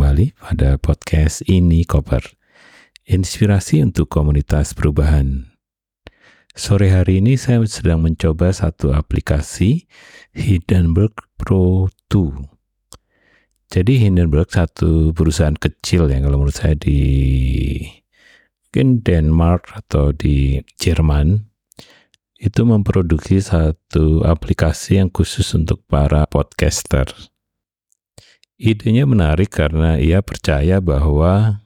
kembali pada podcast ini Koper. Inspirasi untuk komunitas perubahan. Sore hari ini saya sedang mencoba satu aplikasi Hindenburg Pro 2. Jadi Hindenburg satu perusahaan kecil yang kalau menurut saya di mungkin Denmark atau di Jerman itu memproduksi satu aplikasi yang khusus untuk para podcaster. Idenya menarik karena ia percaya bahwa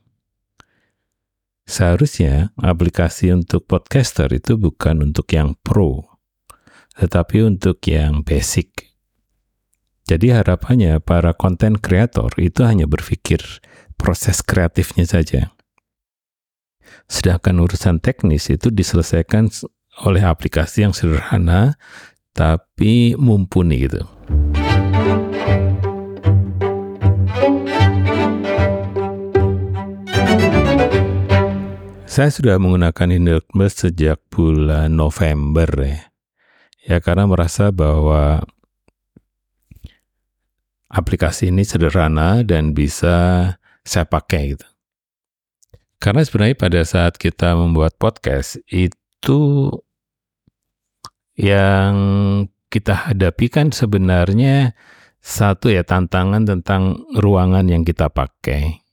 seharusnya aplikasi untuk podcaster itu bukan untuk yang pro, tetapi untuk yang basic. Jadi harapannya para konten kreator itu hanya berpikir proses kreatifnya saja. Sedangkan urusan teknis itu diselesaikan oleh aplikasi yang sederhana tapi mumpuni gitu. Saya sudah menggunakan Hindenburg sejak bulan November ya. Ya karena merasa bahwa aplikasi ini sederhana dan bisa saya pakai gitu. Karena sebenarnya pada saat kita membuat podcast itu yang kita hadapi kan sebenarnya satu ya tantangan tentang ruangan yang kita pakai.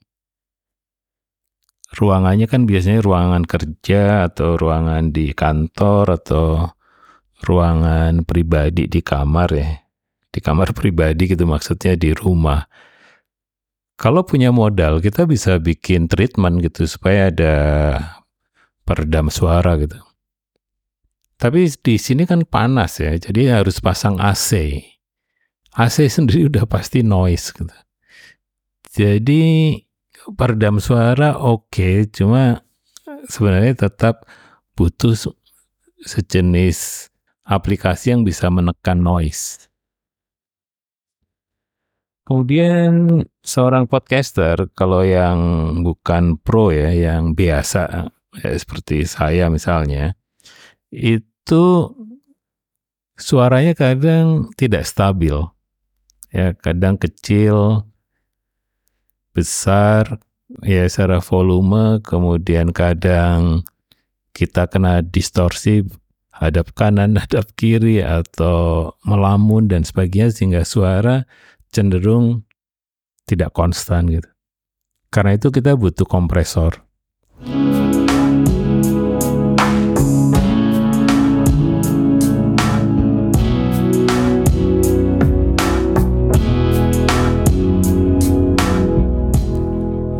Ruangannya kan biasanya ruangan kerja atau ruangan di kantor atau ruangan pribadi di kamar ya. Di kamar pribadi gitu maksudnya di rumah. Kalau punya modal kita bisa bikin treatment gitu supaya ada peredam suara gitu. Tapi di sini kan panas ya, jadi harus pasang AC. AC sendiri udah pasti noise gitu. Jadi peredam suara oke, okay, cuma sebenarnya tetap butuh sejenis aplikasi yang bisa menekan noise. Kemudian seorang podcaster kalau yang bukan pro ya, yang biasa ya, seperti saya misalnya, itu suaranya kadang tidak stabil. Ya, kadang kecil, besar, ya secara volume, kemudian kadang kita kena distorsi hadap kanan, hadap kiri atau melamun dan sebagainya sehingga suara cenderung tidak konstan gitu. Karena itu kita butuh kompresor.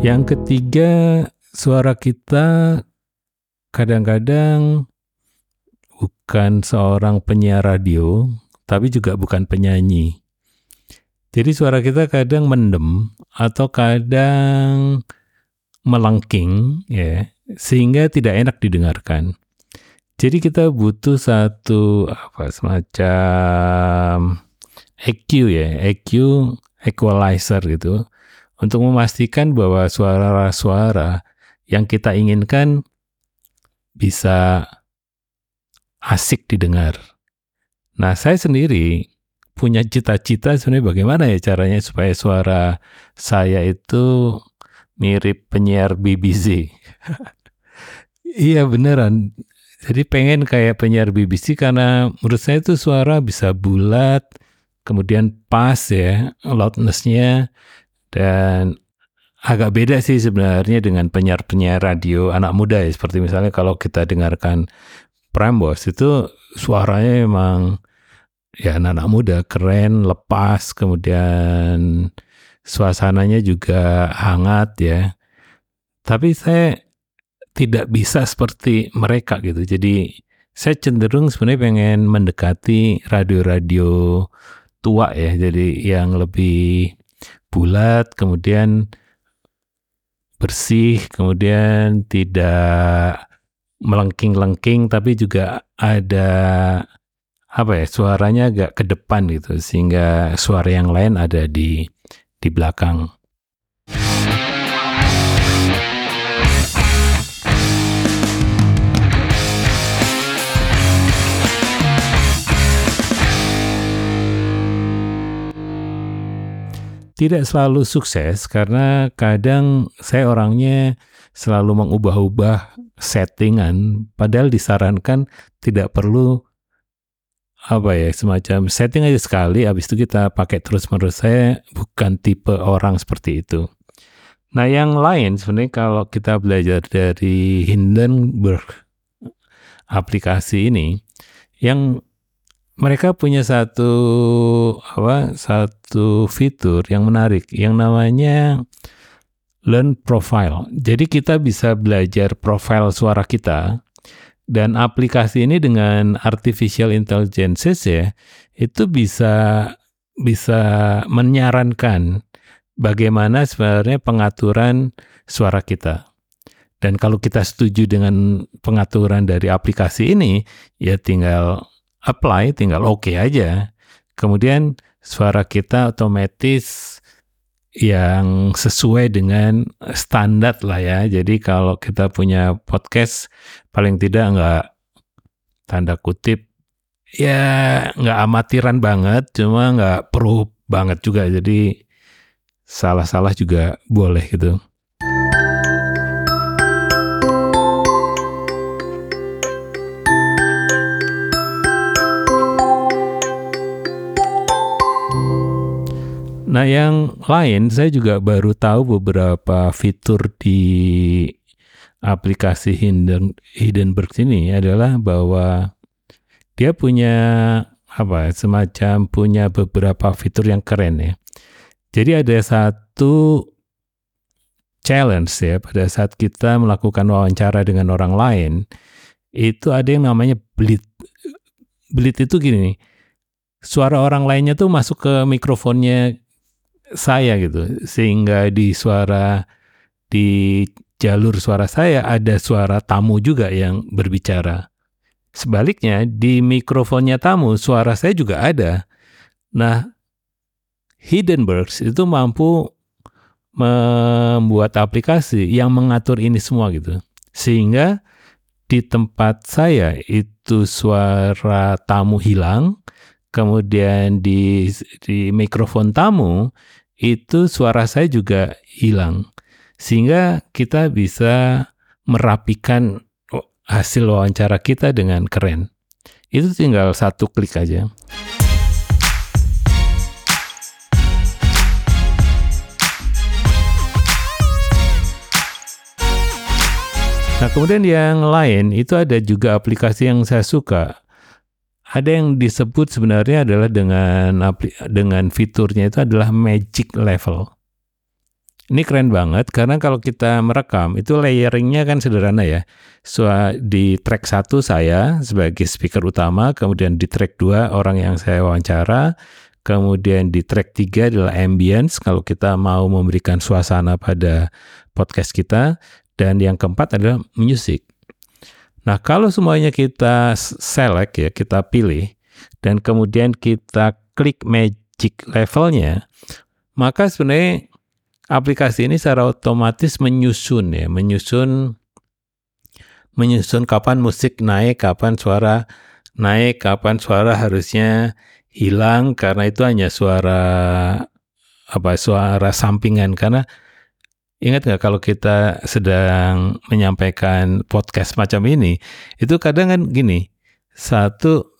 Yang ketiga, suara kita kadang-kadang bukan seorang penyiar radio, tapi juga bukan penyanyi. Jadi suara kita kadang mendem atau kadang melengking ya, sehingga tidak enak didengarkan. Jadi kita butuh satu apa semacam EQ ya, EQ equalizer gitu untuk memastikan bahwa suara-suara yang kita inginkan bisa asik didengar. Nah, saya sendiri punya cita-cita sebenarnya bagaimana ya caranya supaya suara saya itu mirip penyiar BBC. iya beneran. Jadi pengen kayak penyiar BBC karena menurut saya itu suara bisa bulat, kemudian pas ya, loudnessnya dan agak beda sih sebenarnya dengan penyiar-penyiar radio anak muda ya. Seperti misalnya kalau kita dengarkan Prambos itu suaranya memang ya anak-anak muda keren, lepas, kemudian suasananya juga hangat ya. Tapi saya tidak bisa seperti mereka gitu. Jadi saya cenderung sebenarnya pengen mendekati radio-radio tua ya. Jadi yang lebih bulat, kemudian bersih, kemudian tidak melengking-lengking, tapi juga ada apa ya suaranya agak ke depan gitu, sehingga suara yang lain ada di di belakang. Tidak selalu sukses karena kadang saya orangnya selalu mengubah-ubah settingan. Padahal disarankan tidak perlu apa ya semacam setting aja sekali. Habis itu kita pakai terus menerus. Saya bukan tipe orang seperti itu. Nah yang lain sebenarnya kalau kita belajar dari Hindenburg aplikasi ini yang mereka punya satu apa satu fitur yang menarik yang namanya learn profile. Jadi kita bisa belajar profil suara kita dan aplikasi ini dengan artificial intelligence ya itu bisa bisa menyarankan bagaimana sebenarnya pengaturan suara kita. Dan kalau kita setuju dengan pengaturan dari aplikasi ini, ya tinggal apply, tinggal oke okay aja. Kemudian suara kita otomatis yang sesuai dengan standar lah ya. Jadi kalau kita punya podcast paling tidak nggak tanda kutip ya nggak amatiran banget, cuma nggak pro banget juga. Jadi salah-salah juga boleh gitu. Nah, yang lain saya juga baru tahu beberapa fitur di aplikasi Hidden, Hindenburg ini adalah bahwa dia punya apa semacam punya beberapa fitur yang keren ya. Jadi ada satu challenge ya pada saat kita melakukan wawancara dengan orang lain itu ada yang namanya bleed. Bleed itu gini suara orang lainnya tuh masuk ke mikrofonnya saya gitu sehingga di suara di jalur suara saya ada suara tamu juga yang berbicara. Sebaliknya di mikrofonnya tamu suara saya juga ada. Nah, Hindenburg itu mampu membuat aplikasi yang mengatur ini semua gitu. Sehingga di tempat saya itu suara tamu hilang, kemudian di di mikrofon tamu itu suara saya juga hilang. Sehingga kita bisa merapikan hasil wawancara kita dengan keren. Itu tinggal satu klik aja. Nah, kemudian yang lain itu ada juga aplikasi yang saya suka ada yang disebut sebenarnya adalah dengan dengan fiturnya itu adalah magic level. Ini keren banget karena kalau kita merekam itu layeringnya kan sederhana ya. So, di track satu saya sebagai speaker utama, kemudian di track 2 orang yang saya wawancara, kemudian di track 3 adalah ambience kalau kita mau memberikan suasana pada podcast kita dan yang keempat adalah music. Nah, kalau semuanya kita select ya, kita pilih dan kemudian kita klik magic levelnya, maka sebenarnya aplikasi ini secara otomatis menyusun ya, menyusun menyusun kapan musik naik, kapan suara naik, kapan suara harusnya hilang karena itu hanya suara apa suara sampingan. Karena Ingat nggak kalau kita sedang menyampaikan podcast macam ini, itu kadang kan gini, satu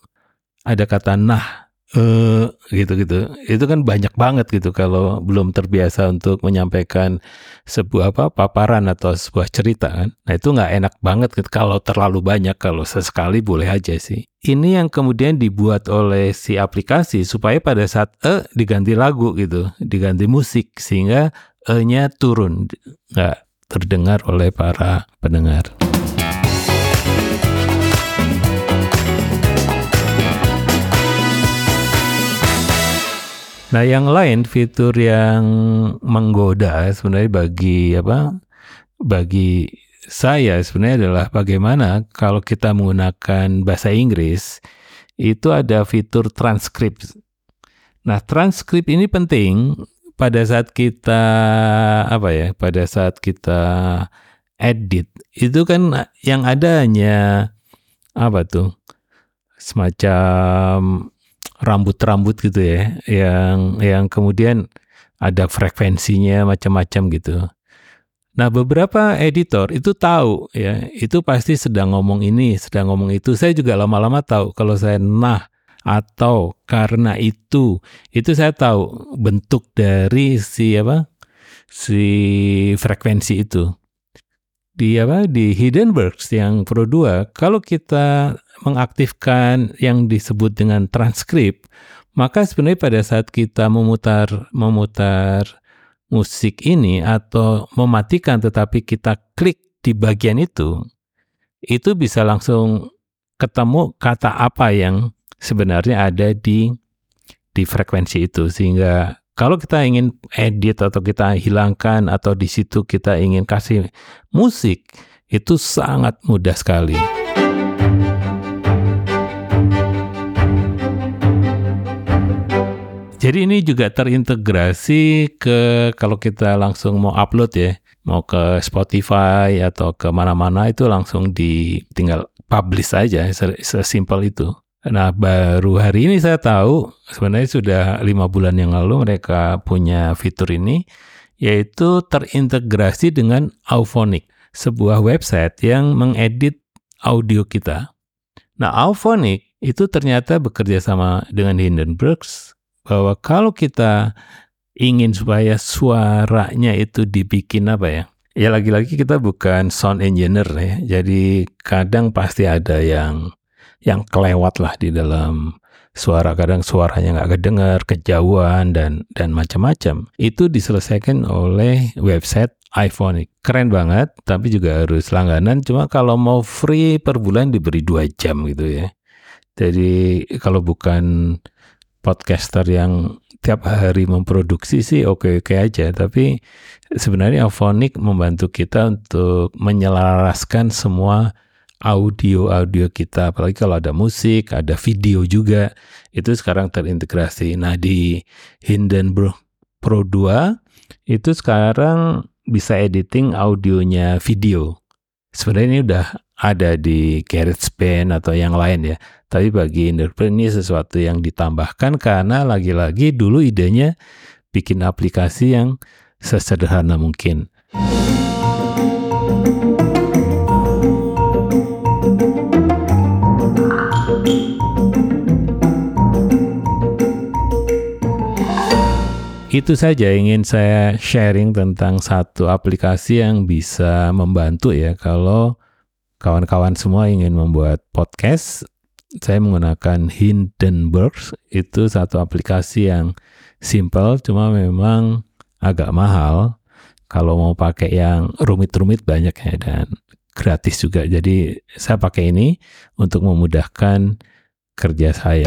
ada kata nah, eh gitu-gitu. Itu kan banyak banget gitu kalau belum terbiasa untuk menyampaikan sebuah apa paparan atau sebuah cerita kan. Nah itu nggak enak banget gitu kalau terlalu banyak. Kalau sesekali boleh aja sih. Ini yang kemudian dibuat oleh si aplikasi supaya pada saat eh diganti lagu gitu, diganti musik sehingga E-nya turun, nggak terdengar oleh para pendengar. Nah, yang lain fitur yang menggoda sebenarnya bagi apa? Bagi saya sebenarnya adalah bagaimana kalau kita menggunakan bahasa Inggris itu ada fitur transkrip. Nah, transkrip ini penting pada saat kita apa ya pada saat kita edit itu kan yang ada hanya apa tuh semacam rambut-rambut gitu ya yang yang kemudian ada frekuensinya macam-macam gitu. Nah, beberapa editor itu tahu ya, itu pasti sedang ngomong ini, sedang ngomong itu. Saya juga lama-lama tahu kalau saya nah atau karena itu, itu saya tahu bentuk dari si apa? si frekuensi itu. Di apa? Di Hindenburg yang Pro 2, kalau kita mengaktifkan yang disebut dengan transkrip, maka sebenarnya pada saat kita memutar memutar musik ini atau mematikan tetapi kita klik di bagian itu, itu bisa langsung ketemu kata apa yang sebenarnya ada di di frekuensi itu sehingga kalau kita ingin edit atau kita hilangkan atau di situ kita ingin kasih musik itu sangat mudah sekali. Jadi ini juga terintegrasi ke kalau kita langsung mau upload ya, mau ke Spotify atau ke mana-mana itu langsung di tinggal publish aja, sesimpel itu. Nah baru hari ini saya tahu sebenarnya sudah lima bulan yang lalu mereka punya fitur ini yaitu terintegrasi dengan Auphonic, sebuah website yang mengedit audio kita. Nah Auphonic itu ternyata bekerja sama dengan Hindenburgs bahwa kalau kita ingin supaya suaranya itu dibikin apa ya? Ya lagi-lagi kita bukan sound engineer ya. Jadi kadang pasti ada yang yang kelewat lah di dalam suara. Kadang suaranya nggak kedengar kejauhan dan dan macam-macam. Itu diselesaikan oleh website iPhone. Keren banget tapi juga harus langganan. Cuma kalau mau free per bulan diberi dua jam gitu ya. Jadi kalau bukan podcaster yang tiap hari memproduksi sih oke-oke aja, tapi sebenarnya Auphonic membantu kita untuk menyelaraskan semua audio-audio kita, apalagi kalau ada musik, ada video juga, itu sekarang terintegrasi. Nah di Hindenburg Pro 2 itu sekarang bisa editing audionya video. Sebenarnya ini udah ada di GarageBand atau yang lain ya. Tapi bagi Interpret ini sesuatu yang ditambahkan karena lagi-lagi dulu idenya bikin aplikasi yang sesederhana mungkin. Itu saja ingin saya sharing tentang satu aplikasi yang bisa membantu ya kalau kawan-kawan semua ingin membuat podcast, saya menggunakan Hindenburg. Itu satu aplikasi yang simple, cuma memang agak mahal. Kalau mau pakai yang rumit-rumit banyak ya dan gratis juga. Jadi saya pakai ini untuk memudahkan kerja saya.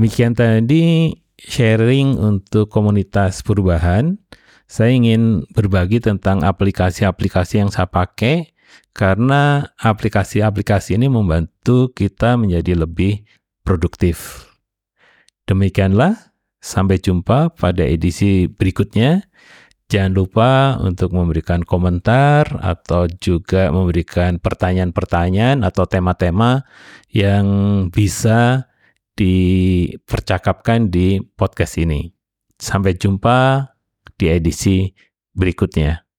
Demikian tadi sharing untuk komunitas perubahan. Saya ingin berbagi tentang aplikasi-aplikasi yang saya pakai karena aplikasi-aplikasi ini membantu kita menjadi lebih produktif. Demikianlah, sampai jumpa pada edisi berikutnya. Jangan lupa untuk memberikan komentar atau juga memberikan pertanyaan-pertanyaan atau tema-tema yang bisa dipercakapkan di podcast ini. Sampai jumpa di edisi berikutnya.